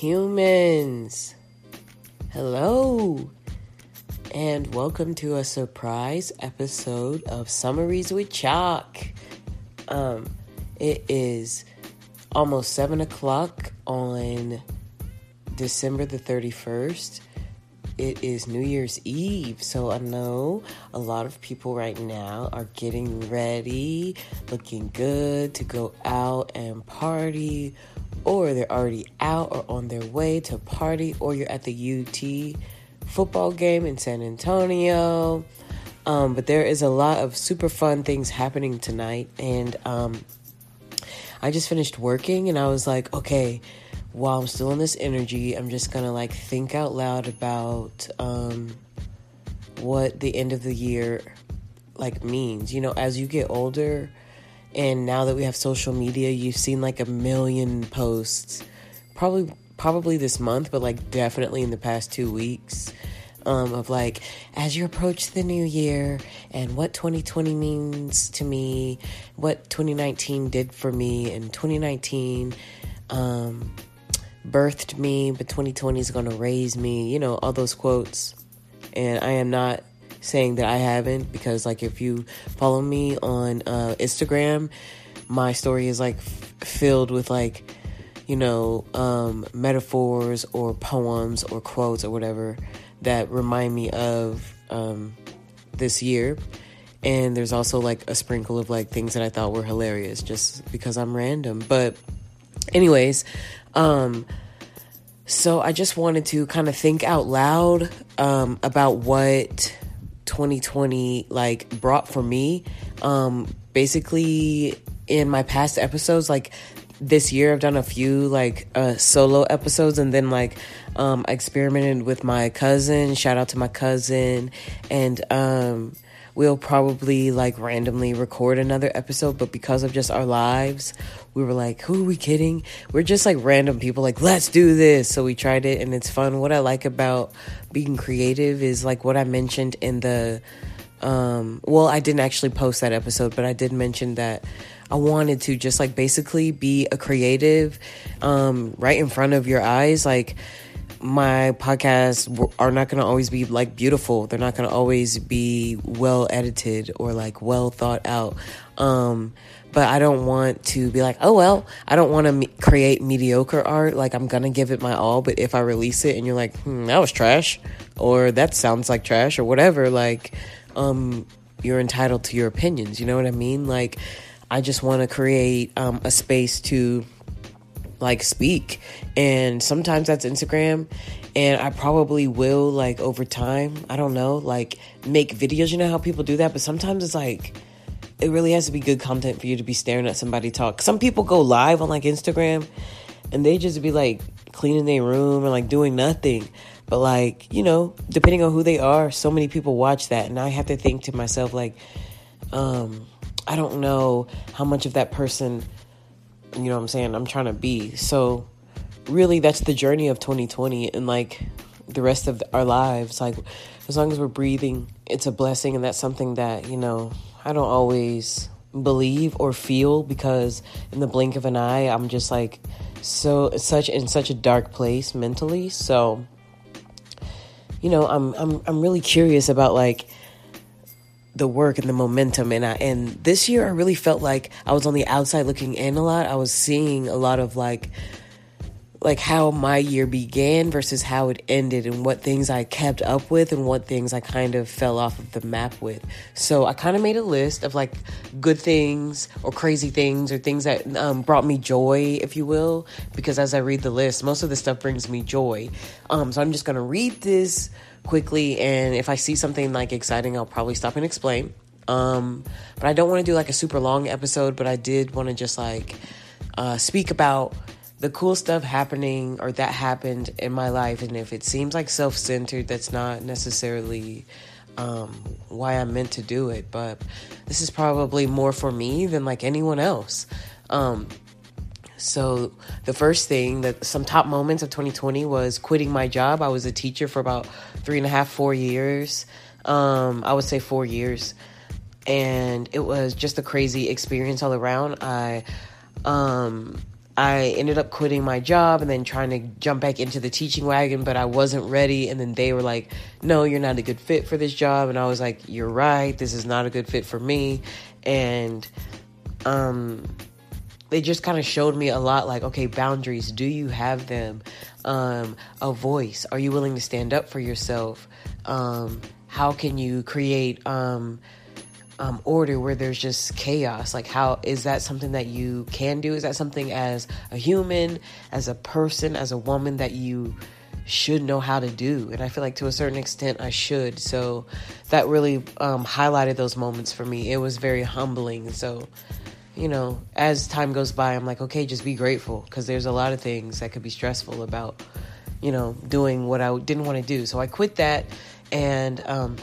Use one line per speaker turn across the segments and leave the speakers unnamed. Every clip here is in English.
humans. Hello, and welcome to a surprise episode of Summaries with Chalk. Um, it is almost seven o'clock on December the 31st. It is New Year's Eve, so I know a lot of people right now are getting ready, looking good to go out and party, or they're already out or on their way to party, or you're at the UT football game in San Antonio. Um, but there is a lot of super fun things happening tonight, and um, I just finished working, and I was like, okay while I'm still in this energy, I'm just gonna like think out loud about um, what the end of the year like means. You know, as you get older, and now that we have social media, you've seen like a million posts, probably probably this month, but like definitely in the past two weeks. Um, of like as you approach the new year and what 2020 means to me, what 2019 did for me, and 2019 um, birthed me, but 2020 is going to raise me, you know, all those quotes. And I am not saying that I haven't because, like, if you follow me on uh, Instagram, my story is like f- filled with like, you know, um, metaphors or poems or quotes or whatever that remind me of um, this year. And there's also like a sprinkle of like things that I thought were hilarious just because I'm random. But, anyways, um, so I just wanted to kind of think out loud um, about what 2020 like brought for me. Um, basically, in my past episodes, like this year, I've done a few like uh, solo episodes, and then like um, I experimented with my cousin. Shout out to my cousin, and um, we'll probably like randomly record another episode, but because of just our lives, we were like, who are we kidding? We're just like random people, like, let's do this. So we tried it and it's fun. What I like about being creative is like what I mentioned in the, um, well, I didn't actually post that episode, but I did mention that I wanted to just like basically be a creative, um, right in front of your eyes. Like, my podcasts are not going to always be like beautiful. They're not going to always be well edited or like well thought out. Um, but I don't want to be like, oh well, I don't want to me- create mediocre art. Like I'm gonna give it my all, but if I release it and you're like, hmm, that was trash, or that sounds like trash, or whatever, like, um, you're entitled to your opinions. You know what I mean? Like, I just want to create um, a space to like speak, and sometimes that's Instagram. And I probably will like over time. I don't know, like make videos. You know how people do that, but sometimes it's like it really has to be good content for you to be staring at somebody talk. Some people go live on like Instagram and they just be like cleaning their room and like doing nothing. But like, you know, depending on who they are, so many people watch that and I have to think to myself like um I don't know how much of that person you know what I'm saying, I'm trying to be. So really that's the journey of 2020 and like the rest of our lives. Like as long as we're breathing, it's a blessing and that's something that, you know, I don't always believe or feel because in the blink of an eye I'm just like so such in such a dark place mentally. So you know I'm I'm I'm really curious about like the work and the momentum and I and this year I really felt like I was on the outside looking in a lot I was seeing a lot of like like how my year began versus how it ended and what things I kept up with and what things I kind of fell off of the map with. So I kind of made a list of like good things or crazy things or things that um, brought me joy, if you will, because as I read the list, most of the stuff brings me joy. Um, so I'm just gonna read this quickly, and if I see something like exciting, I'll probably stop and explain. Um, but I don't want to do like a super long episode, but I did want to just like uh, speak about the cool stuff happening or that happened in my life and if it seems like self-centered that's not necessarily um, why i'm meant to do it but this is probably more for me than like anyone else um, so the first thing that some top moments of 2020 was quitting my job i was a teacher for about three and a half four years um, i would say four years and it was just a crazy experience all around i um, I ended up quitting my job and then trying to jump back into the teaching wagon, but I wasn't ready. And then they were like, no, you're not a good fit for this job. And I was like, you're right. This is not a good fit for me. And, um, they just kind of showed me a lot like okay boundaries do you have them? Um, a voice are you willing to stand up for yourself? Um, how can you create um, um, order where there's just chaos? Like how is that something that you can do? Is that something as a human as a person as a woman that you should know how to do? And i feel like to a certain extent i should. So that really um, highlighted those moments for me. It was very humbling. So you know as time goes by i'm like okay just be grateful. Because there's a lot of things that could be stressful about you know doing what i didn't want to do. So i quit that and um,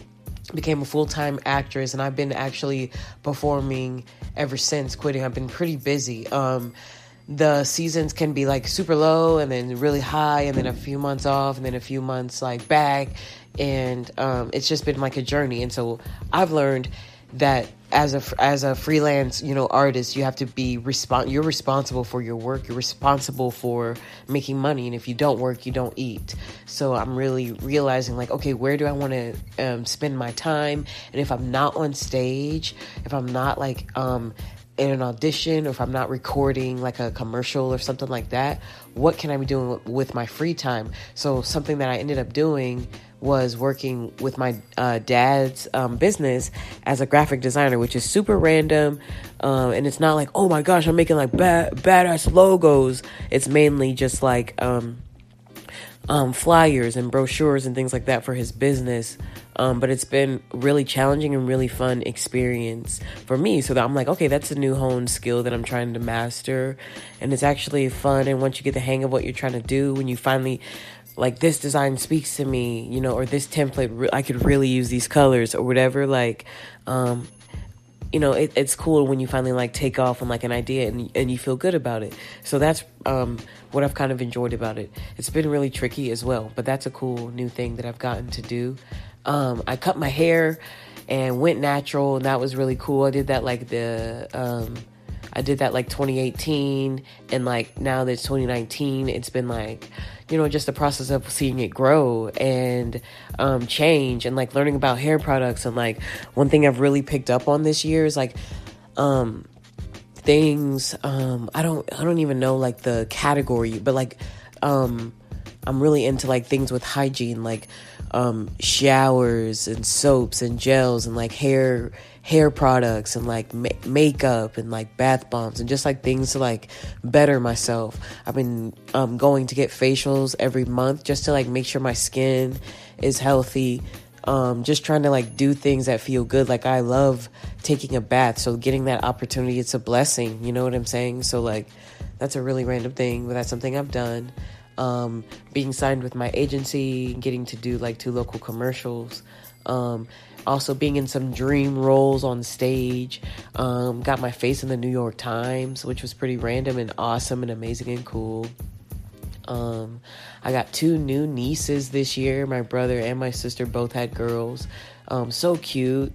became a full-time actress and i've been actually performing ever since quitting. I've been pretty busy. Um, the seasons can be like super low and then really high and then a few months off and then a few months like back. And um, it's just been like a journey. And so i've learned that as a as a freelance you know artist you have to be respon- you're responsible for your work you're responsible for making money and if you don't work you don't eat. So i'm really realizing like okay where do i want to um, spend my time? And if i'm not on stage if i'm not like um, in an audition or if i'm not recording like a commercial or something like that what can i be doing with my free time? So something that i ended up doing was working with my uh, dad's um, business as a graphic designer, which is super random. Um, and it's not like, oh my gosh, I'm making like bad, badass logos. It's mainly just like um, um flyers and brochures and things like that for his business. Um, but it's been really challenging and really fun experience for me. So that I'm like, okay, that's a new honed skill that I'm trying to master, and it's actually fun. And once you get the hang of what you're trying to do, when you finally like this design speaks to me, you know, or this template, I could really use these colors or whatever. Like, um, you know, it, it's cool when you finally like take off on like an idea and and you feel good about it. So that's um, what I've kind of enjoyed about it. It's been really tricky as well, but that's a cool new thing that I've gotten to do. Um, I cut my hair and went natural, and that was really cool. I did that like the um, I did that like 2018, and like now that it's 2019, it's been like you know, just the process of seeing it grow and um, change and like learning about hair products. And like one thing I've really picked up on this year is like, um, things, um, I don't, I don't even know like the category, but like, um, I'm really into like things with hygiene, like, um, showers and soaps and gels and like hair hair products and like ma- makeup and like bath bombs and just like things to like better myself. I've been um, going to get facials every month just to like make sure my skin is healthy. Um, just trying to like do things that feel good. Like I love taking a bath, so getting that opportunity, it's a blessing. You know what I'm saying? So like, that's a really random thing, but that's something I've done. Um, being signed with my agency, getting to do like two local commercials. Um, also being in some dream roles on stage. Um, got my face in the New York Times, which was pretty random and awesome and amazing and cool. Um, I got two new nieces this year. My brother and my sister both had girls. Um, so cute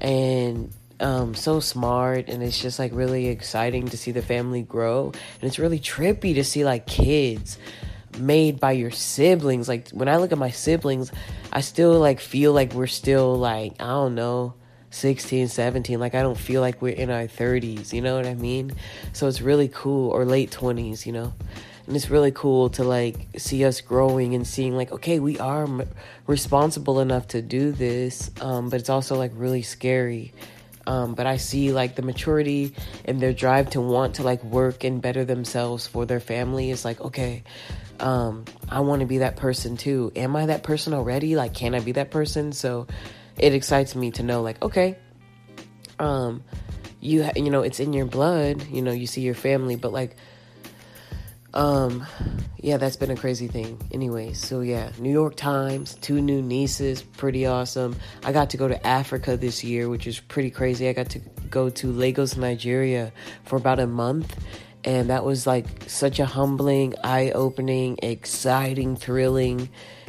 and um, so smart, and it's just like really exciting to see the family grow. And it's really trippy to see like kids made by your siblings. Like when I look at my siblings, I still like feel like we're still like, I don't know, 16, 17. Like I don't feel like we're in our 30s, you know what I mean? So it's really cool or late 20s, you know. And it's really cool to like see us growing and seeing like okay, we are m- responsible enough to do this. Um, but it's also like really scary um, but I see like the maturity and their drive to want to like work and better themselves for their family is like, okay, um, I want to be that person too. Am I that person already? Like, can I be that person? So it excites me to know, like, okay, um, you you know, it's in your blood. You know, you see your family, but like, um, yeah, that's been a crazy thing. Anyway, so yeah, New York Times, two new nieces, pretty awesome. I got to go to Africa this year, which is pretty crazy. I got to go to Lagos, Nigeria for about a month and that was like such a humbling, eye opening, exciting, thrilling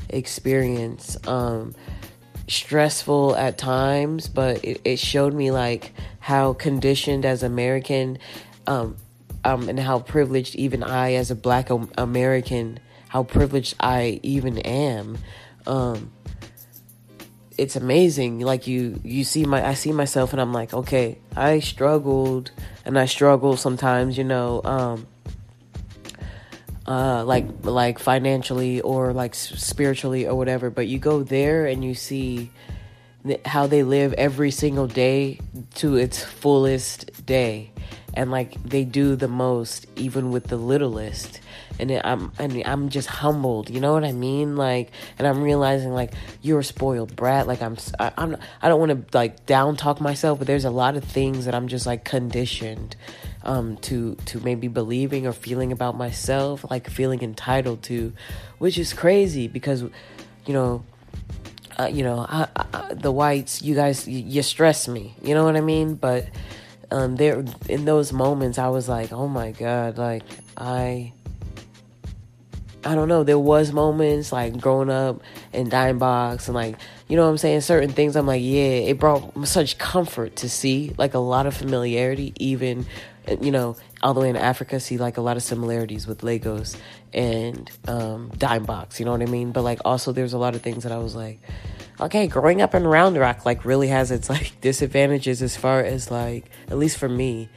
experience. Um, stressful at times, but it, it, showed me like how conditioned as American, um, um, and how privileged even I, as a Black American, how privileged I even am. Um, it's amazing. Like you, you see my, I see myself, and I'm like, okay, I struggled, and I struggle sometimes, you know, um, uh, like like financially or like spiritually or whatever. But you go there and you see how they live every single day to its fullest day and like they do the most even with the littlest and it, I'm and I'm just humbled you know what I mean like and I'm realizing like you're a spoiled brat like I'm I, I'm I don't want to like down talk myself but there's a lot of things that I'm just like conditioned um to to maybe believing or feeling about myself like feeling entitled to which is crazy because you know uh, you know, I, I, the whites, you guys, you, you, stress me. You know what I mean? But um, there, in those moments, I was like, oh my god, like I, I don't know. There was moments like growing up in Dime Box and like, you know what I'm saying? Certain things, I'm like, yeah, it brought such comfort to see like a lot of familiarity, even you know, all the way in Africa, see like a lot of similarities with Lagos and um, Dime Box, you know what I mean? But like also there's a lot of things that I was like, okay, growing up in Round Rock like really has its like disadvantages as far as like, at least for me,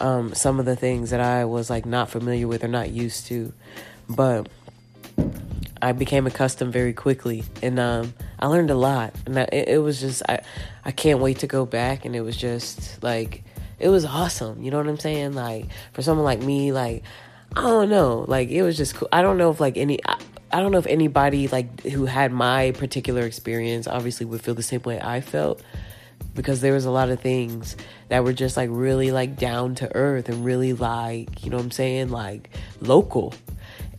um, some of the things that I was like not familiar with or not used to. But I became accustomed very quickly, and um, I learned a lot. And it, it was just I, I can't wait to go back. And it was just like it was awesome. You know what I'm saying? Like for someone like me, like I don't know, like it was just cool. I don't know if like any. I, I don't know if anybody like who had my particular experience obviously would feel the same way I felt because there was a lot of things that were just like really like down to earth and really like, you know what I'm saying, like local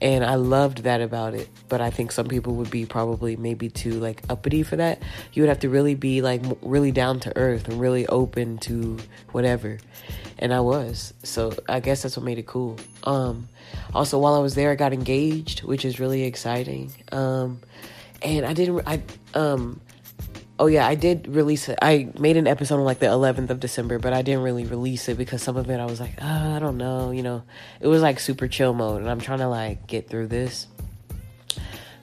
and I loved that about it. But I think some people would be probably maybe too like uppity for that. You would have to really be like really down to earth and really open to whatever. And I was. So I guess that's what made it cool. Um also while I was there I got engaged, which is really exciting. Um and I didn't I um Oh yeah, I did release it. I made an episode on like the 11th of December, but I didn't really release it because some of it I was like, oh, I don't know, you know. It was like super chill mode, and I'm trying to like get through this.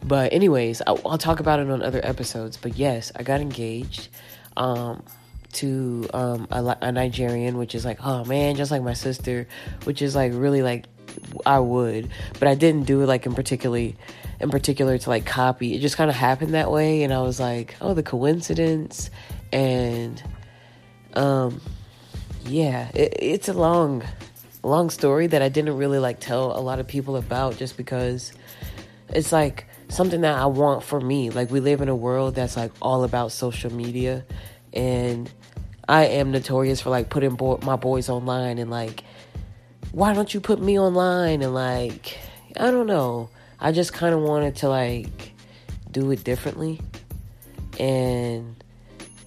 But anyways, I'll, I'll talk about it on other episodes. But yes, I got engaged um, to um, a, a Nigerian, which is like, oh man, just like my sister, which is like really like I would, but I didn't do it like in particularly in particular to like copy. It just kind of happened that way, and I was like, oh, the coincidence, and um, yeah, it, it's a long, long story that I didn't really like tell a lot of people about, just because it's like something that I want for me. Like we live in a world that's like all about social media, and I am notorious for like putting bo- my boys online and like, why don't you put me online and like, I don't know I just kind of wanted to like do it differently. And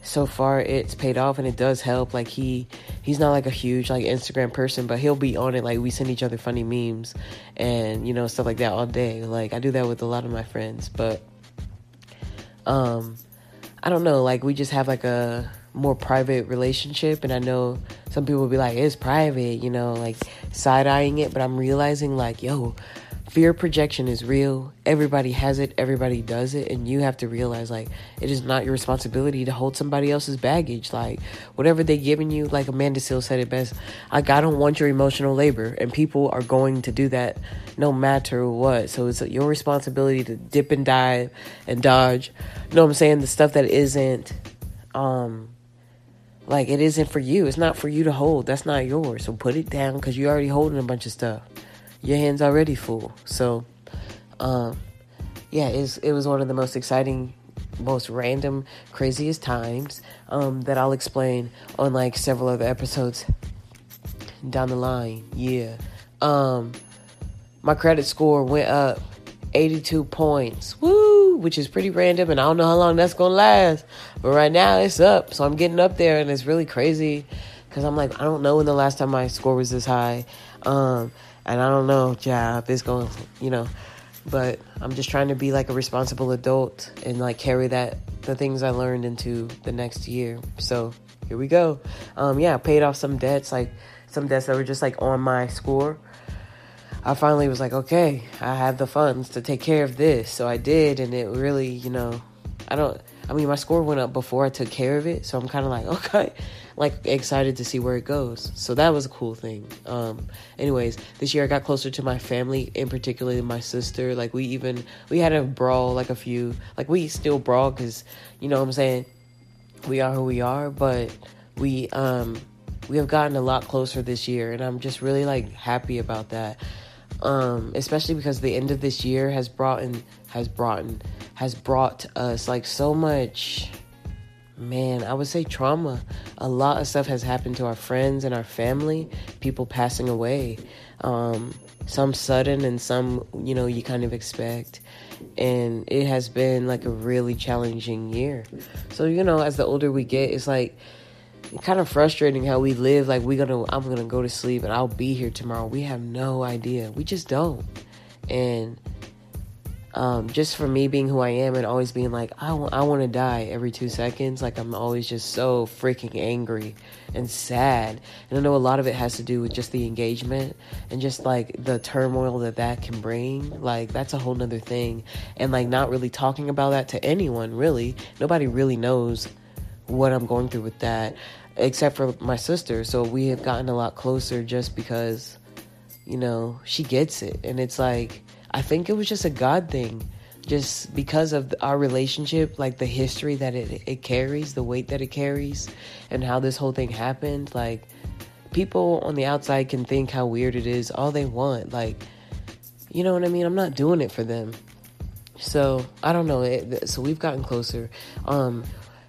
so far it's paid off and it does help. Like he he's not like a huge like Instagram person, but he'll be on it like we send each other funny memes and you know stuff like that all day. Like I do that with a lot of my friends, but um I don't know, like we just have like a more private relationship and I know some people will be like it's private, you know, like side eyeing it, but I'm realizing like yo, fear projection is real. Everybody has it, everybody does it, and you have to realize like it is not your responsibility to hold somebody else's baggage. Like whatever they giving you, like Amanda Seales said it best, like I don't want your emotional labor, and people are going to do that no matter what. So it's your responsibility to dip and dive and dodge. You know what I'm saying? The stuff that isn't um like it isn't for you. It's not for you to hold. That's not yours. So put it down because you're already holding a bunch of stuff your hands already full. So, um, yeah, it was one of the most exciting, most random, craziest times um, that I'll explain on like several other episodes down the line. Yeah. Um, my credit score went up 82 points. Woo! Which is pretty random, and I don't know how long that's gonna last. But right now it's up, so I'm getting up there, and it's really crazy because I'm like, I don't know when the last time my score was this high. Um, and I don't know, job it's going, you know, but I'm just trying to be like a responsible adult and like carry that the things I learned into the next year. So, here we go. Um, yeah, I paid off some debts, like some debts that were just like on my score. I finally was like, okay, I have the funds to take care of this. So I did, and it really, you know, I don't, I mean, my score went up before I took care of it. So I'm kind of like, okay, like excited to see where it goes. So that was a cool thing. Um, anyways, this year I got closer to my family, in particular my sister. Like we even, we had a brawl, like a few, like we still brawl because, you know what I'm saying? We are who we are, but we, um, we have gotten a lot closer this year and I'm just really like happy about that um, especially because the end of this year has brought in has brought has brought us like so much man i would say trauma. A lot of stuff has happened to our friends and our family people passing away um, some sudden and some you know you kind of expect. And it has been like a really challenging year. So you know as the older we get it's like kind of frustrating how we live. Like we're gonna i'm gonna go to sleep and i'll be here tomorrow. We have no idea. We just don't. And um, just for me being who i am and always being like I, w- I want to die every two seconds like i'm always just so freaking angry and sad and i know a lot of it has to do with just the engagement and just like the turmoil that that can bring like that's a whole nother thing and like not really talking about that to anyone really nobody really knows what i'm going through with that except for my sister. So we have gotten a lot closer just because, you know, she gets it. And it's like, I think it was just a God thing. Just because of our relationship, like the history that it, it carries, the weight that it carries, and how this whole thing happened. Like, people on the outside can think how weird it is all they want. Like, you know what I mean? I'm not doing it for them. So I don't know. It, so we've gotten closer. Um,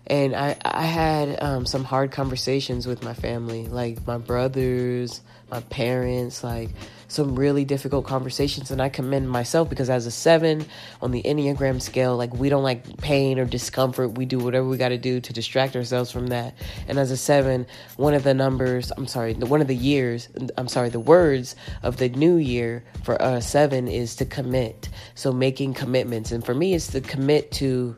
and I I had um, some hard conversations with my family, like my brothers, my parents, like some really difficult conversations. And I commend myself because as a seven on the Enneagram scale, like we don't like pain or discomfort. We do whatever we got to do to distract ourselves from that. And as a seven, one of the numbers, I'm sorry, one of the years, I'm sorry, the words of the new year for a seven is to commit. So making commitments. And for me, it's to commit to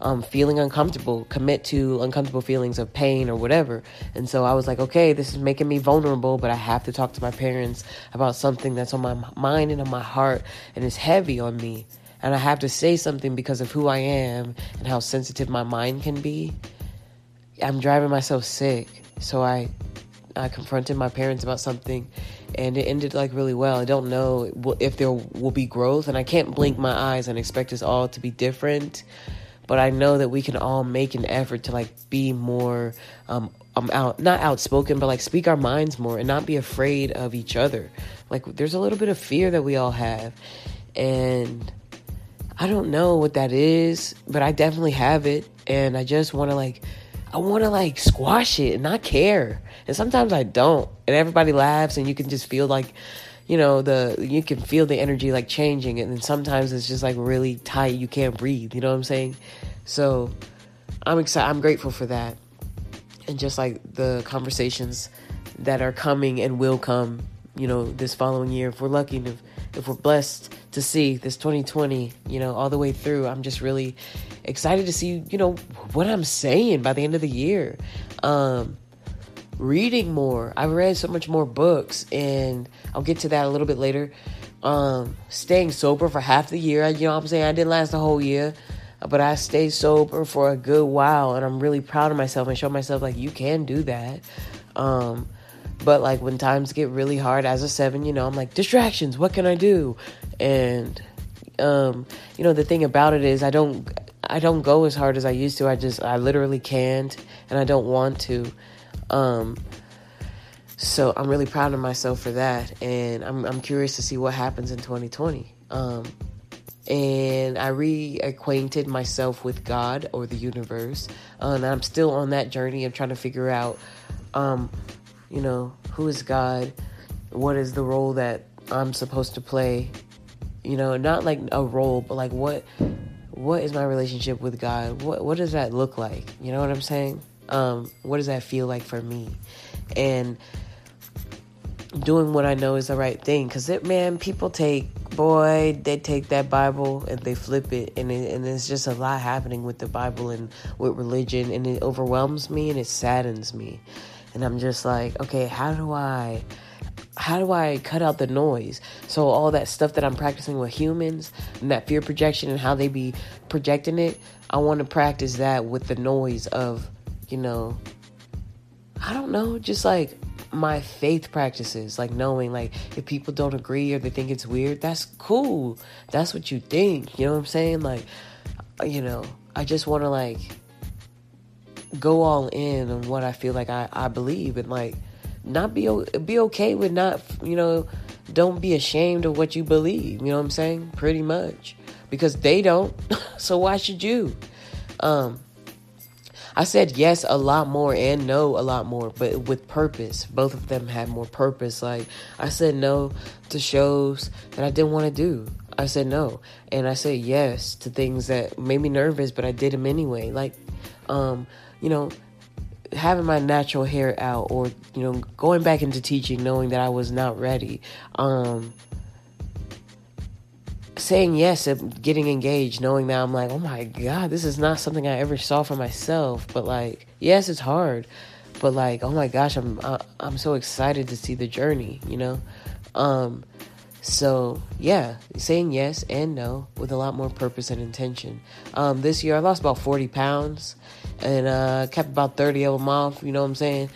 um, feeling uncomfortable, commit to uncomfortable feelings of pain or whatever. And so I was like, okay, this is making me vulnerable, but I have to talk to my parents about something that's on my mind and on my heart and is heavy on me. And I have to say something because of who I am and how sensitive my mind can be. I'm driving myself sick. So I I confronted my parents about something and it ended like really well. I don't know if there will be growth and I can't blink my eyes and expect us all to be different but I know that we can all make an effort to like be more um, um out not outspoken but like speak our minds more and not be afraid of each other. Like there's a little bit of fear that we all have and I don't know what that is, but I definitely have it and I just want to like I want to like squash it and not care. And sometimes I don't. And everybody laughs and you can just feel like you know the you can feel the energy like changing and then sometimes it's just like really tight. You can't breathe you know what i'm saying? So i'm excited i'm grateful for that. And just like the conversations that are coming and will come you know this following year if we're lucky if, if we're blessed to see this 2020 you know all the way through i'm just really excited to see you know what i'm saying by the end of the year. Um reading more. I've read so much more books, and I'll get to that a little bit later. Um, staying sober for half the year. You know what I'm saying? I didn't last the whole year, but I stayed sober for a good while, and I'm really proud of myself and show myself like you can do that. Um, but like when times get really hard as a seven, you know, I'm like distractions. What can I do? And um, you know, the thing about it is I don't I don't go as hard as I used to. I just I literally can't, and I don't want to. Um, so I'm really proud of myself for that, and I'm I'm curious to see what happens in 2020. Um, and I reacquainted myself with God or the universe, uh, and I'm still on that journey of trying to figure out, um, you know, who is God, what is the role that I'm supposed to play, you know, not like a role, but like what what is my relationship with God? What what does that look like? You know what I'm saying? Um, what does that feel like for me? And doing what I know is the right thing. Because, it, man, people take boy, they take that Bible and they flip it, and it, and there's just a lot happening with the Bible and with religion, and it overwhelms me and it saddens me, and I'm just like, okay, how do I? How do I cut out the noise? So all that stuff that I'm practicing with humans and that fear projection and how they be projecting it, I want to practice that with the noise of, you know, I don't know, just like my faith practices, like knowing like if people don't agree or they think it's weird, that's cool. That's what you think. You know what I'm saying? Like, you know, I just want to like go all in on what I feel like I, I believe and like not be be okay with not you know don't be ashamed of what you believe. You know what I'm saying? Pretty much because they don't. so why should you? Um, I said yes a lot more and no a lot more, but with purpose. Both of them had more purpose. Like I said no to shows that I didn't want to do. I said no, and I said yes to things that made me nervous, but I did them anyway. Like, um, you know, having my natural hair out, or you know, going back into teaching, knowing that I was not ready. Um, saying yes and getting engaged, knowing that I'm like, oh my God, this is not something I ever saw for myself. But like, yes, it's hard. But like, oh my gosh, I'm uh, I'm so excited to see the journey, you know. Um, so yeah, saying yes and no with a lot more purpose and intention. Um, this year I lost about 40 pounds and uh, kept about 30 of them off. You know what I'm saying?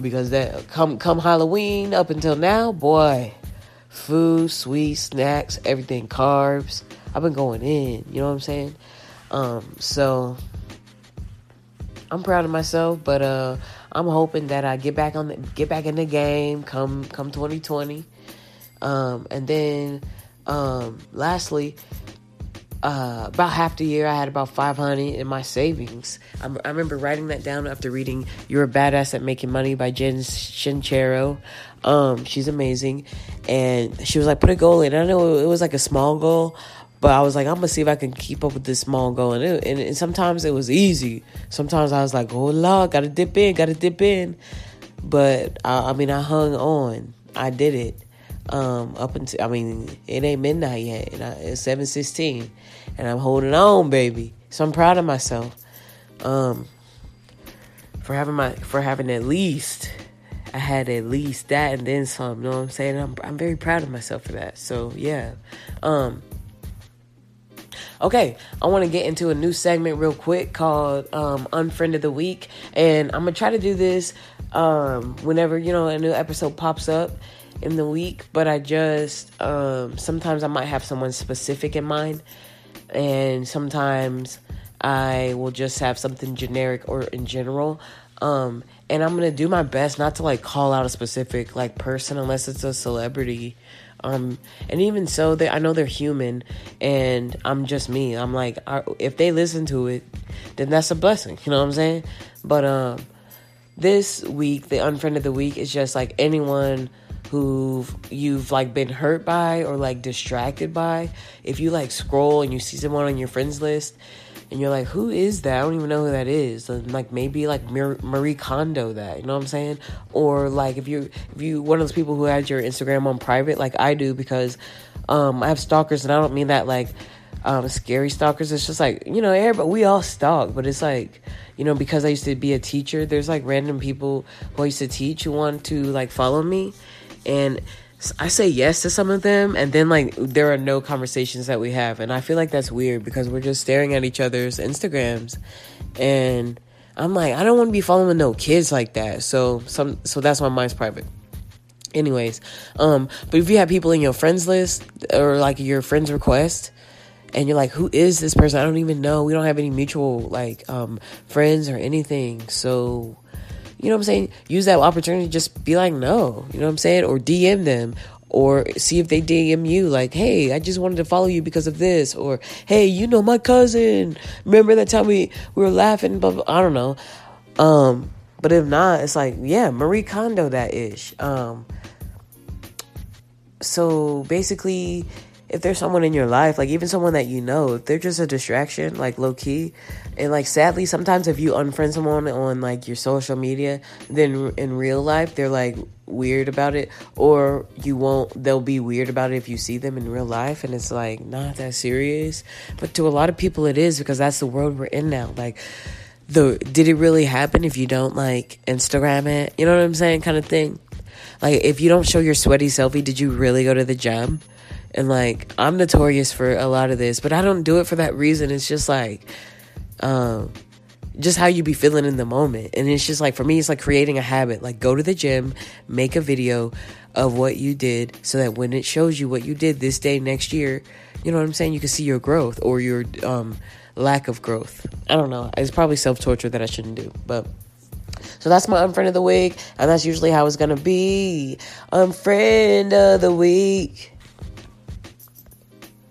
Because that come come Halloween up until now, boy, food, sweet snacks, everything, carbs. I've been going in, you know what I'm saying? Um, so I'm proud of myself, but uh, I'm hoping that I get back on the, get back in the game come come 2020. Um, and then um, lastly, uh, about half the year, I had about 500 in my savings. I'm, i remember writing that down after reading "You're a Badass at Making Money" by Jen Sincero. Um, she's amazing, and she was like, "Put a goal in." I know it was like a small goal, but I was like, "I'm gonna see if I can keep up with this small goal." And, it, and, and sometimes it was easy. Sometimes I was like, "Oh Lord, gotta dip in, gotta dip in." But I, I mean, I hung on. I did it um, up until I mean, it ain't midnight yet, and I, it's seven sixteen, and I'm holding on, baby. So I'm proud of myself um, for having my for having at least I had at least that and then some. You know what I'm saying? I'm I'm very proud of myself for that. So yeah. Um, Okay, I want to get into a new segment real quick called um, Unfriend of the Week, and I'm gonna try to do this um, whenever you know a new episode pops up in the week, but I just um, sometimes I might have someone specific in mind, and sometimes I will just have something generic or in general. Um, and I'm gonna do my best not to like call out a specific like person unless it's a celebrity. Um, and even so, they I know they're human, and I'm just me. I'm like, I, if they listen to it, then that's a blessing. You know what I'm saying? But um, this week, the unfriend of the week is just like anyone who you've like been hurt by or like distracted by. If you like scroll and you see someone on your friends list and you're like, who is that? I don't even know who that is. And like maybe like Marie Kondo that, you know what I'm saying? Or like if you if you one of those people who had your Instagram on private, like I do, because um, I have stalkers, and I don't mean that like um, scary stalkers. It's just like you know, everybody we all stalk, but it's like you know because I used to be a teacher. There's like random people who I used to teach who want to like follow me, and I say yes to some of them, and then like there are no conversations that we have, and I feel like that's weird because we're just staring at each other's Instagrams, and I'm like, I don't want to be following no kids like that. So some, so that's why mine's private. Anyways, um, but if you have people in your friends list or like your friends request, and you're like, who is this person? I don't even know. We don't have any mutual like um friends or anything. So you know what I'm saying? Use that opportunity just be like, no. You know what I'm saying? Or DM them. Or see if they DM you, like, hey, I just wanted to follow you because of this. Or, hey, you know my cousin. Remember that time we, we were laughing? But I don't know. Um, but if not, it's like, yeah, Marie Kondo that ish. Um, so basically, if there's someone in your life, like even someone that you know, they're just a distraction, like low key, and like sadly, sometimes if you unfriend someone on like your social media, then in real life they're like weird about it, or you won't. They'll be weird about it if you see them in real life, and it's like not that serious. But to a lot of people, it is because that's the world we're in now. Like the did it really happen if you don't like Instagram it? You know what I'm saying, kind of thing. Like if you don't show your sweaty selfie, did you really go to the gym? And like I'm notorious for a lot of this, but I don't do it for that reason. It's just like um just how you be feeling in the moment. And it's just like for me it's like creating a habit. Like go to the gym, make a video of what you did so that when it shows you what you did this day next year, you know what I'm saying, you can see your growth or your um lack of growth. I don't know. It's probably self-torture that I shouldn't do, but so that's my unfriend of the week, and that's usually how it's gonna be. Unfriend of the week.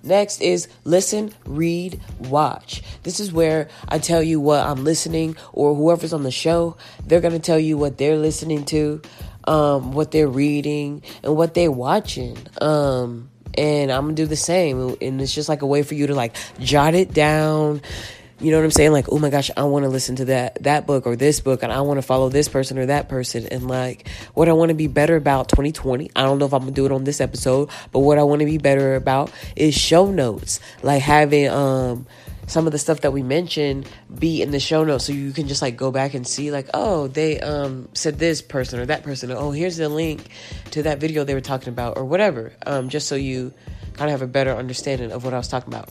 Next is listen, read, watch. This is where I tell you what I'm listening, or whoever's on the show, they're gonna tell you what they're listening to, um, what they're reading, and what they're watching. Um, and I'm gonna do the same. And it's just like a way for you to like jot it down you know what I'm saying? Like, oh my gosh, I want to listen to that that book or this book, and I want to follow this person or that person, and like what I want to be better about 2020. I don't know if I'm gonna do it on this episode, but what I want to be better about is show notes, like having um some of the stuff that we mentioned be in the show notes so you can just like go back and see like oh they um said this person or that person or, oh here's the link to that video they were talking about or whatever um just so you kind of have a better understanding of what I was talking about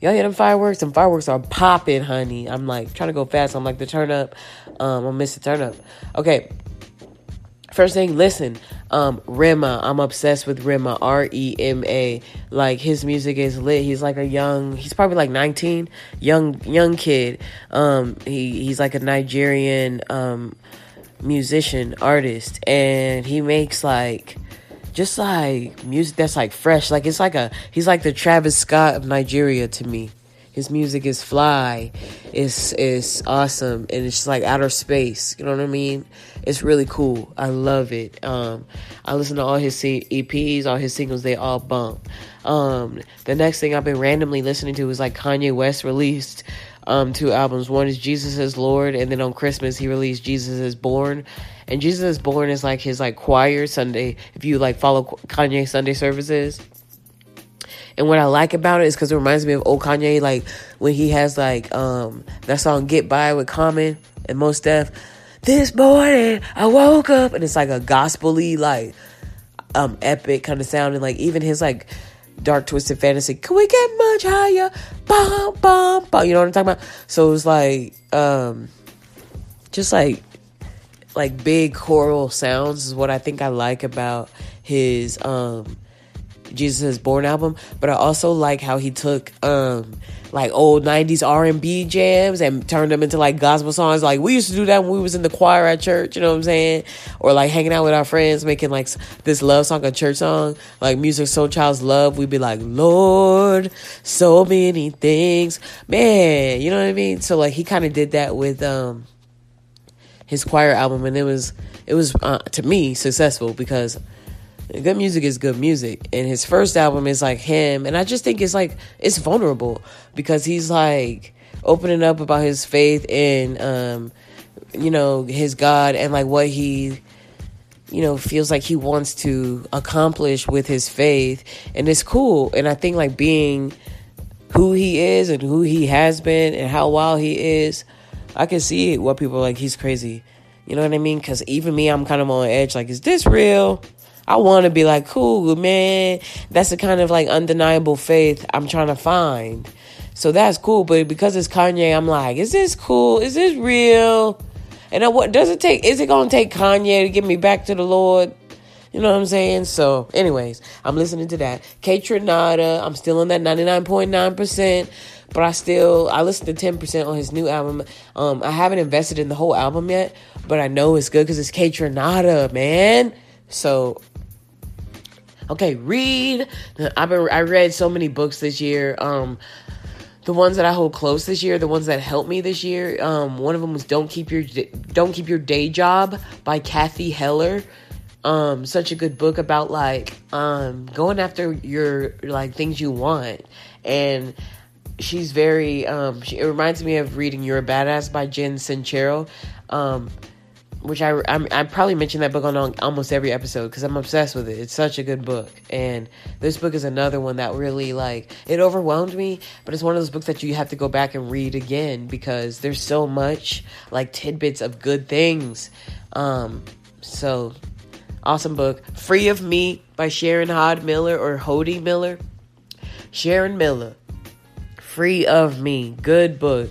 y'all hear them fireworks? Some fireworks are popping, honey. I'm like trying to go fast. I'm like the turn up. Um, I miss the turn up. Okay. First thing, listen. Um, Rema, I'm obsessed with Rema. R E M A. Like his music is lit. He's like a young. He's probably like 19, young young kid. Um, he he's like a Nigerian um musician artist, and he makes like just like music that's like fresh. Like it's like a he's like the Travis Scott of Nigeria to me. His music is fly, it's it's awesome, and it's just like outer space. You know what I mean? It's really cool. I love it. Um, I listen to all his EPs, all his singles. They all bump. Um, the next thing I've been randomly listening to is like Kanye West released um, two albums. One is Jesus is Lord, and then on Christmas he released Jesus is Born. And Jesus is Born is like his like choir Sunday. If you like follow Kanye Sunday services. And what I like about it is because it reminds me of old Kanye, like when he has like um that song "Get By" with Common and Mos Def. This morning I woke up, and it's like a gospely, like um epic kind of sound, and like even his like dark twisted fantasy. Can we get much higher? Bum bum bum. You know what I'm talking about? So it was like um just like like big choral sounds is what I think I like about his um Jesus is Born album, but I also like how he took um like old 90s R&B jams and turned them into like gospel songs. Like we used to do that when we was in the choir at church, you know what I'm saying? Or like hanging out with our friends making like this love song, a church song, like Musiq Soulchild's Love. We'd be like, "Lord, so many things." Man, you know what I mean? So like he kind of did that with um his choir album and it was it was uh, to me successful because good music is good music and his first album is like him and i just think it's like it's vulnerable because he's like opening up about his faith and um you know his god and like what he you know feels like he wants to accomplish with his faith and it's cool and i think like being who he is and who he has been and how wild he is i can see what people like he's crazy. You know what i mean? Because even me i'm kind of on edge like is this real I want to be like, cool, man. That's the kind of like undeniable faith I'm trying to find. So that's cool. But because it's Kanye, I'm like, is this cool? Is this real? And what does it take? Is it to take Kanye to get me back to the Lord? You know what I'm saying? So, anyways, I'm listening to that. K Kaytranada, I'm still in that 99.9%, but I still I listen to 10% on his new album. Um, I haven't invested in the whole album yet, but I know it's good because it's K Kaytranada, man. So Okay, read. I've been I read so many books this year. Um the ones that I hold close this year, the ones that helped me this year. Um one of them was Don't Keep Your Don't Keep Your Day Job by Cathy Heller. um such a good book about like um going after your like things you want and she's very um she, it reminds me of reading You're a Badass by Jen Sincero. Um which I I'm, I probably mentioned that book on almost every episode because I'm obsessed with it. It's such a good book, and this book is another one that really like it overwhelmed me. But it's one of those books that you have to go back and read again because there's so much like tidbits of good things. Um, so awesome book, "Free of Me" by Sharon Hod Miller or Hody Miller. Sharon Miller, "Free of Me," good book.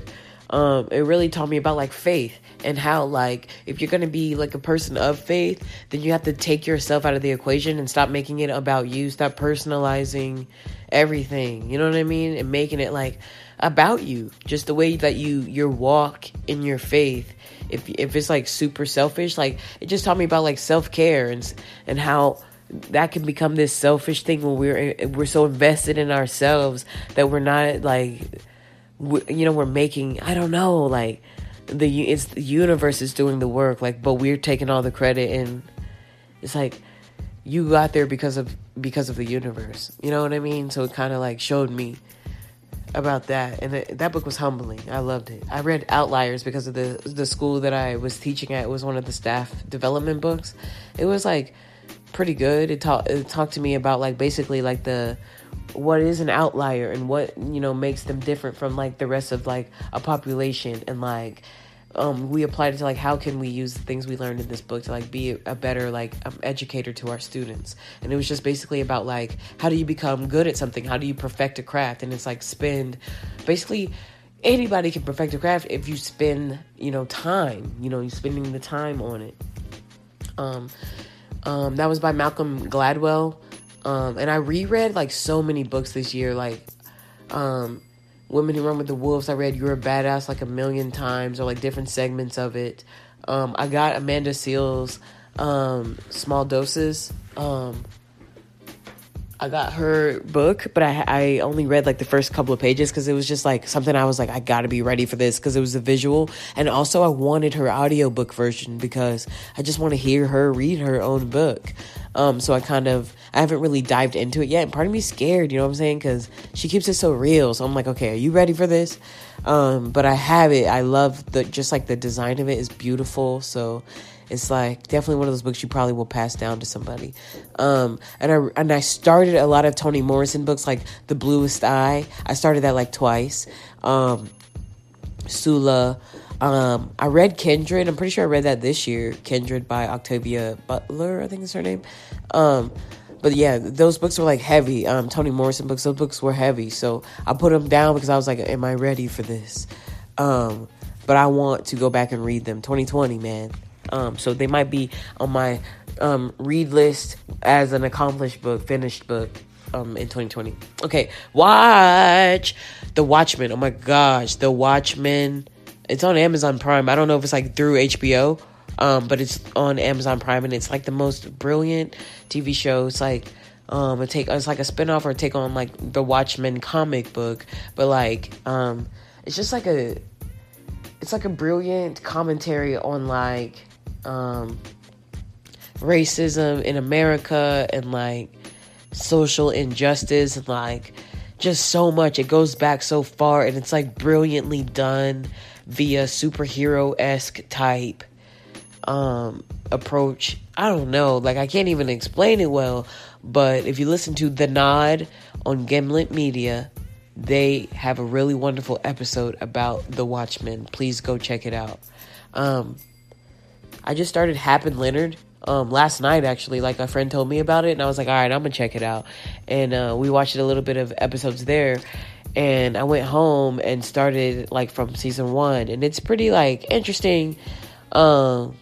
Um, it really taught me about like faith and how like if you're gonna be like a person of faith then you have to take yourself out of the equation and stop making it about you. Stop personalizing everything. You know what i mean? And making it like about you. Just the way that you your walk in your faith. If if it's like super selfish like it just taught me about like self-care and and how that can become this selfish thing when we're eh, we're so invested in ourselves that we're not like you know we're making i don't know like the it's the universe is doing the work like but we're taking all the credit and it's like you got there because of because of the universe. You know what i mean? So it kind of like showed me about that. And it, that book was humbling. I loved it. I read outliers because of the the school that i was teaching at. It was one of the staff development books. It was like pretty good. It talked it talked to me about like basically like the what is an outlier and what you know makes them different from like the rest of like a population and like um, we applied it to like how can we use the things we learned in this book to like be a better like um, educator to our students? And it was just basically about like how do you become good at something? How do you perfect a craft? And it's like spend basically anybody can perfect a craft if you spend you know time you know you spending the time on it. Um, um that was by malcolm gladwell um, and I reread like so many books this year, like um, Women Who Run with the Wolves. I read You're a Badass like a million times, or like different segments of it. Um, I got Amanda Seales' um, Small Doses. I got her book, but I I only read like the first couple of pages because it was just like something I was like I got to be ready for this because it was a visual and also I wanted her audiobook version because I just want to hear her read her own book. Um, so I kind of I haven't really dived into it yet. And part of me scared, you know what I'm saying? Because she keeps it so real. So I'm like, okay, are you ready for this? Um, but I have it. I love the just like the design of it is beautiful. So it's like definitely one of those books you probably will pass down to somebody. Um, and I and I started a lot of Toni Morrison books like The Bluest Eye. I started that like twice. Um, Sula. Um, I read Kindred. I'm pretty sure I read that this year. Kindred by Octavia Butler, I think is her name. Um, but yeah, those books were like heavy. Um, Toni Morrison books, those books were heavy. So I put them down because I was like, "Am I ready for this?" Um, but I want to go back and read them. 2020, man. Um, so they might be on my um, read list as an accomplished book, finished book um, in 2020. Okay, watch The Watchmen. Oh my gosh, The Watchmen. It's on Amazon Prime. I don't know if it's like through HBO, um, but it's on Amazon Prime, and it's like the most brilliant TV show. It's like um, a take. It's like a spinoff or a take on like the Watchmen comic book, but like um, it's just like a. It's like a brilliant commentary on like um, racism in America and like social injustice and like just so much. It goes back so far and it's like brilliantly done via superhero esque type um, approach. I don't know, like I can't even explain it well, but if you listen to The Nod on Gimlet Media, they have a really wonderful episode about The Watchmen. Please go check it out. Um, I just started Hap and Leonard um, last night actually. Like a friend told me about it, and I was like, all right, I'm gonna check it out. And uh, we watched a little bit of episodes there. And I went home and started like from season one, and it's pretty like interesting. Um,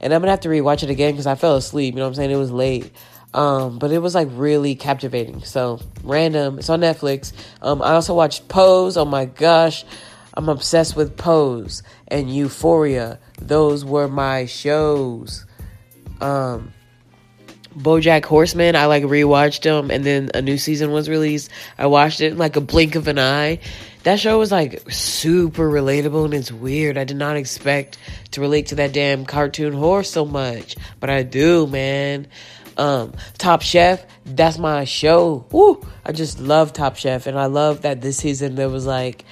and I'm gonna have to rewatch it again because I fell asleep. You know what I'm saying? It was late. Um, but it was like really captivating. So random. It's on Netflix. Um, I also watched Pose. Oh my gosh. I'm obsessed with Pose and Euphoria. Those were my shows. Um, BoJack Horseman, I like rewatched them, and then a new season was released. I watched it in like a blink of an eye. that show was like super relatable and it's weird. I did not expect to relate to that damn cartoon horse so much, but I do, man. Um, Top Chef, that's my show. Woo! I just love Top Chef, and I love that this season there was like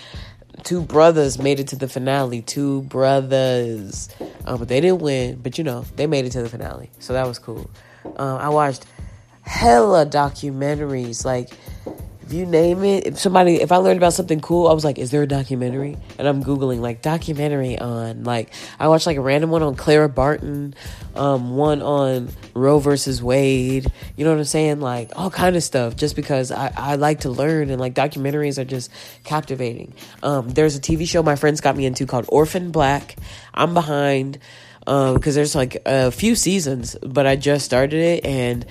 two brothers made it to the finale. Two brothers, um, but they didn't win. But you know, they made it to the finale, so that was cool. Um, I watched hella documentaries, like you name it, if somebody, if I learned about something cool, I was like, is there a documentary? And I'm Googling like documentary on, like, I watched like a random one on Clara Barton, um, one on Roe versus Wade, you know what I'm saying? Like all kind of stuff just because I, I like to learn and like documentaries are just captivating. Um, there's a TV show my friends got me into called Orphan Black. I'm behind, um, because there's like a few seasons, but I just started it and,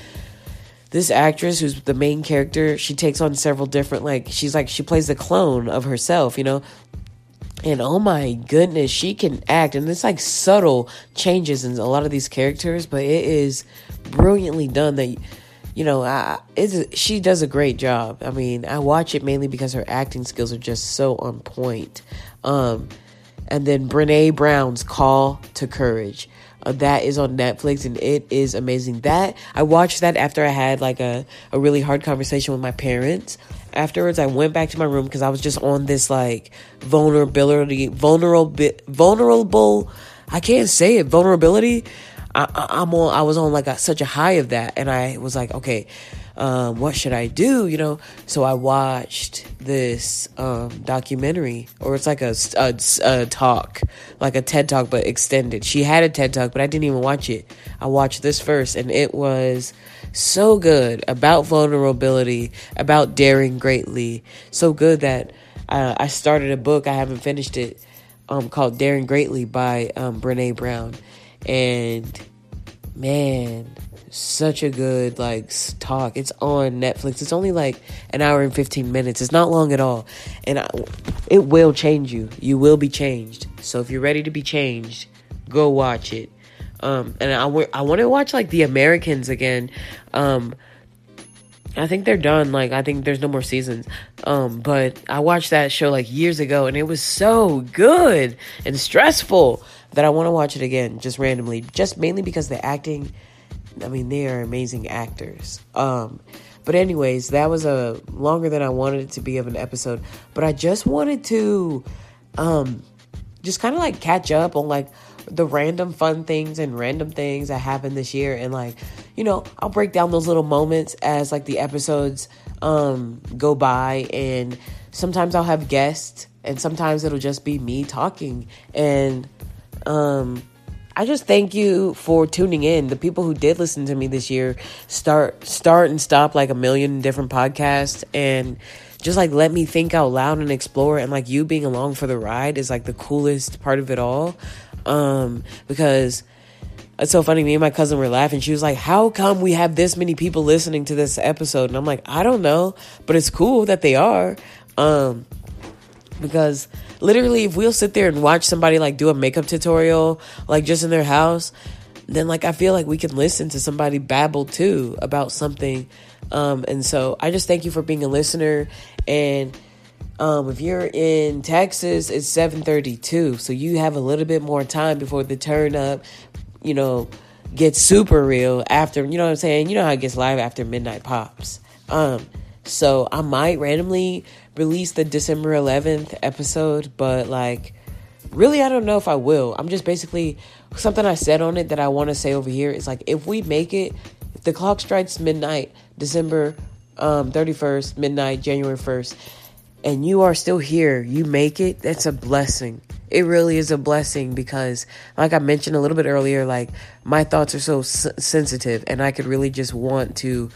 this actress who's the main character, she takes on several different like she's like she plays the clone of herself, you know. And oh my goodness, she can act and it's like subtle changes in a lot of these characters, but it is brilliantly done that you know, I, she does a great job. I mean, I watch it mainly because her acting skills are just so on point. Um, and then Brene Brown's Call to Courage. Uh, that is on Netflix and it is amazing. That I watched that after I had like a, a really hard conversation with my parents. Afterwards, I went back to my room because I was just on this like vulnerability, vulnerable, vulnerable. I can't say it. Vulnerability. I, am on. I was on like a, such a high of that, and I was like, okay, um, what should I do? You know, so I watched this um, documentary, or it's like a, a, a, talk, like a TED talk, but extended. She had a TED talk, but I didn't even watch it. I watched this first, and it was so good about vulnerability, about daring greatly. So good that uh, I started a book. I haven't finished it. Um, called Daring Greatly by um, Brene Brown, and man, such a good like talk. It's on Netflix. It's only like an hour and 15 minutes. It's not long at all. And I, it will change you. You will be changed. So if you're ready to be changed, go watch it. Um and I, I want to watch like The Americans again. Um I think they're done. Like I think there's no more seasons. Um, but I watched that show like years ago, and it was so good and stressful that I want to watch it again, just randomly, just mainly because the acting I mean, they are amazing actors. Um, but anyways, that was a longer than I wanted it to be of an episode. But I just wanted to, um, just kind of like catch up on like the random fun things and random things that happened this year, and like, you know, I'll break down those little moments as like the episodes um go by, and sometimes I'll have guests, and sometimes it'll just be me talking, and um I just thank you for tuning in. The people who did listen to me this year start start and stop like a million different podcasts and just like let me think out loud and explore and like you being along for the ride is like the coolest part of it all. Um because it's so funny. Me and my cousin were laughing. She was like, How come we have this many people listening to this episode? And I'm like, I don't know, but it's cool that they are. Um, because literally if we'll sit there and watch somebody like do a makeup tutorial like just in their house then like i feel like we can listen to somebody babble too about something. Um and so i just thank you for being a listener. And um if you're in texas it's 732 so you have a little bit more time before the turn up you know gets super real after you know what i'm saying? You know how it gets live after midnight pops. Um so i might randomly release the December 11th episode, but like really I don't know if I will. I'm just basically something I said on it that I want to say over here is like if we make it if the clock strikes midnight December um 31st, midnight January 1st and you are still here, you make it, that's a blessing. It really is a blessing because like I mentioned a little bit earlier like my thoughts are so s- sensitive and I could really just want to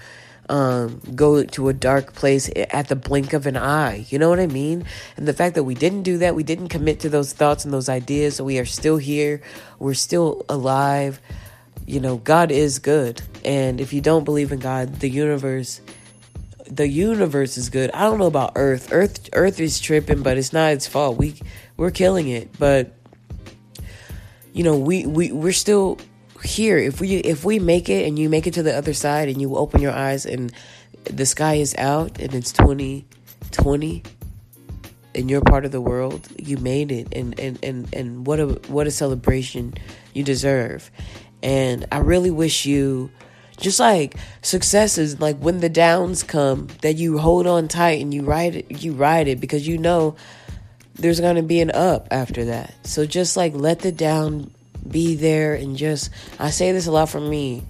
um, go to a dark place at the blink of an eye. You know what I mean? And the fact that we didn't do that, we didn't commit to those thoughts and those ideas, so we are still here, we're still alive. You know, God is good. And if you don't believe in God, the universe the universe is good. I don't know about Earth. Earth Earth is tripping, but it's not its fault. We we're killing it. But you know, we, we we're still here if we if we make it and you make it to the other side and you open your eyes and the sky is out and it's 2020 in your part of the world, you made it, and and and and what a what a celebration you deserve. And I really wish you just like successes, like when the downs come, that you hold on tight and you ride it, you ride it because you know there's gonna be an up after that. So just like let the down be there and just I say this a lot for me.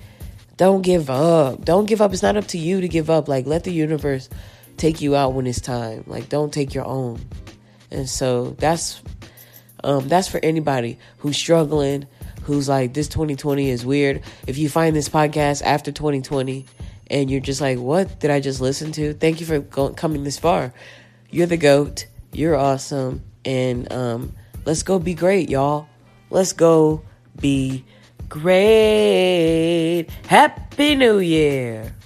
Don't give up. Don't give up. It's not up to you to give up. Like let the universe take you out when it's time. Like don't take your own. And so that's um that's for anybody who's struggling, who's like, this 2020 is weird. If you find this podcast after 2020 and you're just like, what did I just listen to? Thank you for coming this far. You're the GOAT. You're awesome. And um, let's go be great, y'all. Let's go be great. Happy New Year.